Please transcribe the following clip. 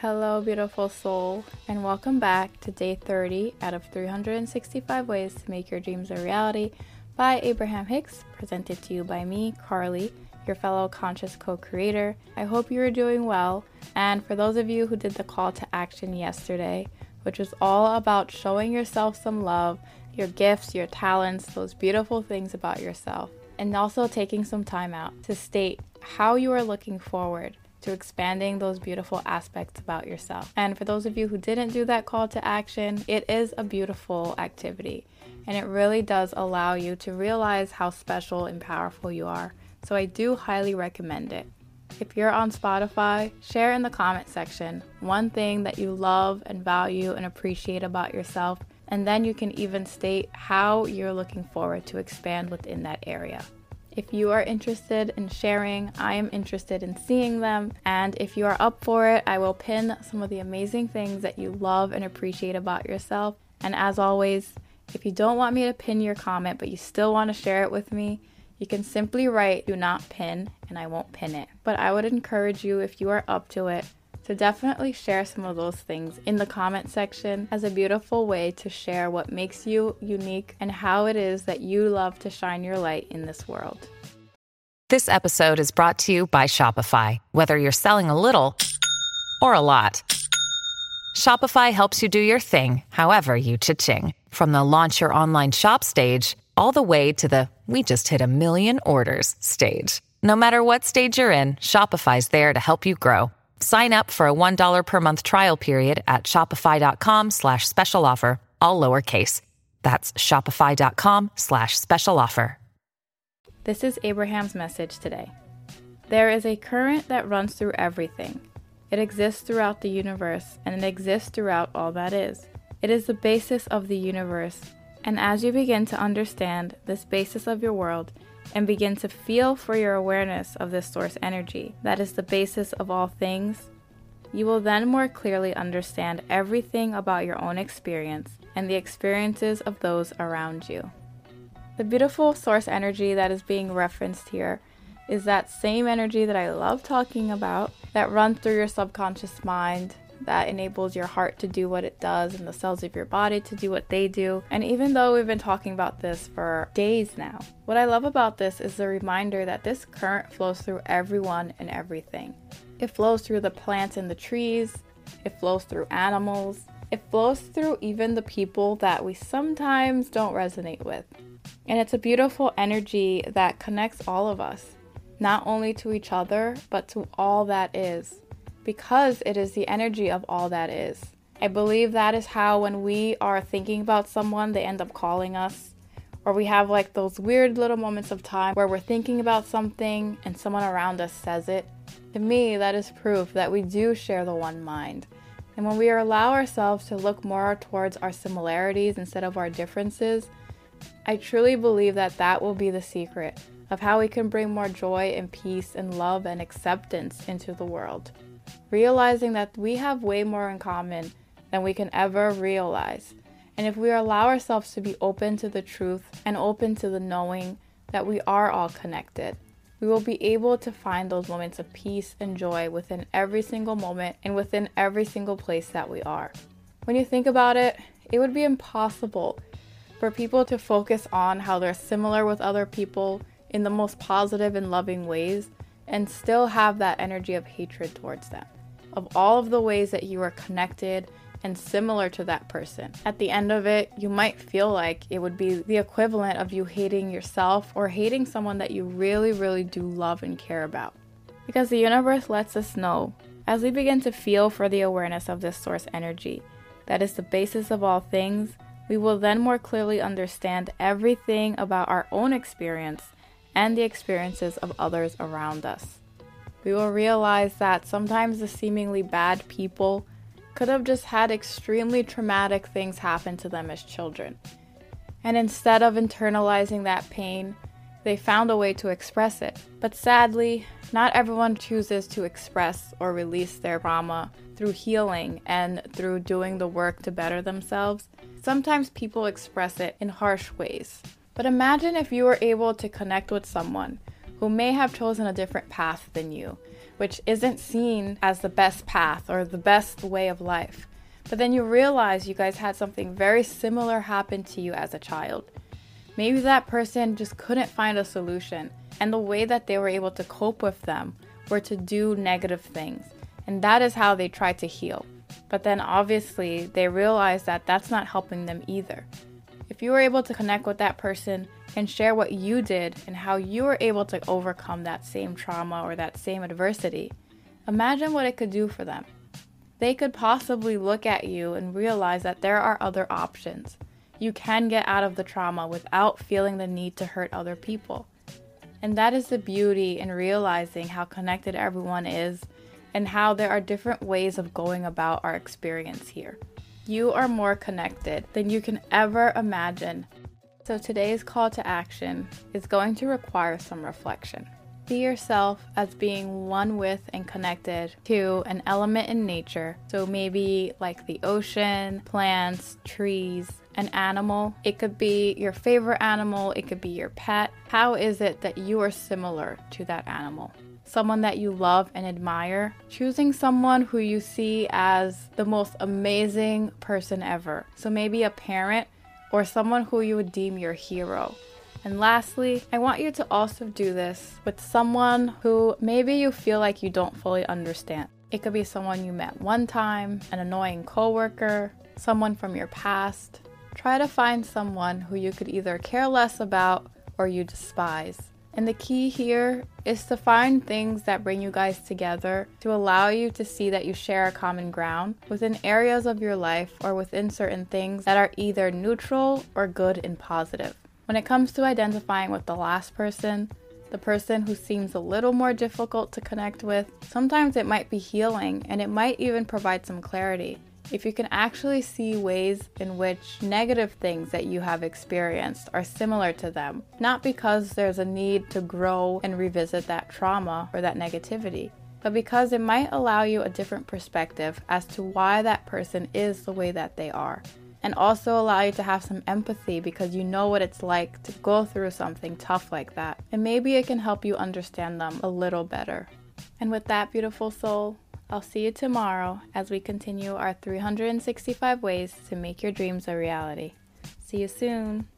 Hello, beautiful soul, and welcome back to day 30 out of 365 Ways to Make Your Dreams a Reality by Abraham Hicks, presented to you by me, Carly, your fellow conscious co creator. I hope you are doing well, and for those of you who did the call to action yesterday, which was all about showing yourself some love, your gifts, your talents, those beautiful things about yourself, and also taking some time out to state how you are looking forward to expanding those beautiful aspects about yourself. And for those of you who didn't do that call to action, it is a beautiful activity and it really does allow you to realize how special and powerful you are. So I do highly recommend it. If you're on Spotify, share in the comment section one thing that you love and value and appreciate about yourself, and then you can even state how you're looking forward to expand within that area. If you are interested in sharing, I am interested in seeing them. And if you are up for it, I will pin some of the amazing things that you love and appreciate about yourself. And as always, if you don't want me to pin your comment, but you still want to share it with me, you can simply write do not pin and I won't pin it. But I would encourage you, if you are up to it, so definitely share some of those things in the comment section as a beautiful way to share what makes you unique and how it is that you love to shine your light in this world. This episode is brought to you by Shopify. Whether you're selling a little or a lot, Shopify helps you do your thing, however you cha-ching. From the launch your online shop stage all the way to the we just hit a million orders stage. No matter what stage you're in, Shopify's there to help you grow. Sign up for a $1 per month trial period at shopify.com slash special offer, all lowercase. That's shopify.com slash special offer. This is Abraham's message today. There is a current that runs through everything. It exists throughout the universe, and it exists throughout all that is. It is the basis of the universe, and as you begin to understand this basis of your world, and begin to feel for your awareness of this source energy that is the basis of all things, you will then more clearly understand everything about your own experience and the experiences of those around you. The beautiful source energy that is being referenced here is that same energy that I love talking about that runs through your subconscious mind that enables your heart to do what it does and the cells of your body to do what they do. And even though we've been talking about this for days now, what I love about this is the reminder that this current flows through everyone and everything. It flows through the plants and the trees, it flows through animals, it flows through even the people that we sometimes don't resonate with. And it's a beautiful energy that connects all of us, not only to each other, but to all that is because it is the energy of all that is. I believe that is how, when we are thinking about someone, they end up calling us. Or we have like those weird little moments of time where we're thinking about something and someone around us says it. To me, that is proof that we do share the one mind. And when we allow ourselves to look more towards our similarities instead of our differences, I truly believe that that will be the secret of how we can bring more joy and peace and love and acceptance into the world realizing that we have way more in common than we can ever realize. And if we allow ourselves to be open to the truth and open to the knowing that we are all connected, we will be able to find those moments of peace and joy within every single moment and within every single place that we are. When you think about it, it would be impossible for people to focus on how they're similar with other people in the most positive and loving ways and still have that energy of hatred towards them of all of the ways that you are connected and similar to that person. At the end of it, you might feel like it would be the equivalent of you hating yourself or hating someone that you really, really do love and care about. Because the universe lets us know as we begin to feel for the awareness of this source energy that is the basis of all things, we will then more clearly understand everything about our own experience and the experiences of others around us we will realize that sometimes the seemingly bad people could have just had extremely traumatic things happen to them as children. And instead of internalizing that pain, they found a way to express it. But sadly, not everyone chooses to express or release their trauma through healing and through doing the work to better themselves. Sometimes people express it in harsh ways. But imagine if you were able to connect with someone who may have chosen a different path than you, which isn't seen as the best path or the best way of life. But then you realize you guys had something very similar happen to you as a child. Maybe that person just couldn't find a solution, and the way that they were able to cope with them were to do negative things. And that is how they tried to heal. But then obviously they realized that that's not helping them either. If you were able to connect with that person and share what you did and how you were able to overcome that same trauma or that same adversity, imagine what it could do for them. They could possibly look at you and realize that there are other options. You can get out of the trauma without feeling the need to hurt other people. And that is the beauty in realizing how connected everyone is and how there are different ways of going about our experience here. You are more connected than you can ever imagine. So today's call to action is going to require some reflection. See yourself as being one with and connected to an element in nature. So maybe like the ocean, plants, trees, an animal. It could be your favorite animal, it could be your pet. How is it that you are similar to that animal? Someone that you love and admire, choosing someone who you see as the most amazing person ever. So maybe a parent or someone who you would deem your hero. And lastly, I want you to also do this with someone who maybe you feel like you don't fully understand. It could be someone you met one time, an annoying coworker, someone from your past. Try to find someone who you could either care less about or you despise. And the key here is to find things that bring you guys together to allow you to see that you share a common ground within areas of your life or within certain things that are either neutral or good and positive. When it comes to identifying with the last person, the person who seems a little more difficult to connect with, sometimes it might be healing and it might even provide some clarity. If you can actually see ways in which negative things that you have experienced are similar to them, not because there's a need to grow and revisit that trauma or that negativity, but because it might allow you a different perspective as to why that person is the way that they are and also allow you to have some empathy because you know what it's like to go through something tough like that. And maybe it can help you understand them a little better. And with that, beautiful soul, I'll see you tomorrow as we continue our 365 ways to make your dreams a reality. See you soon.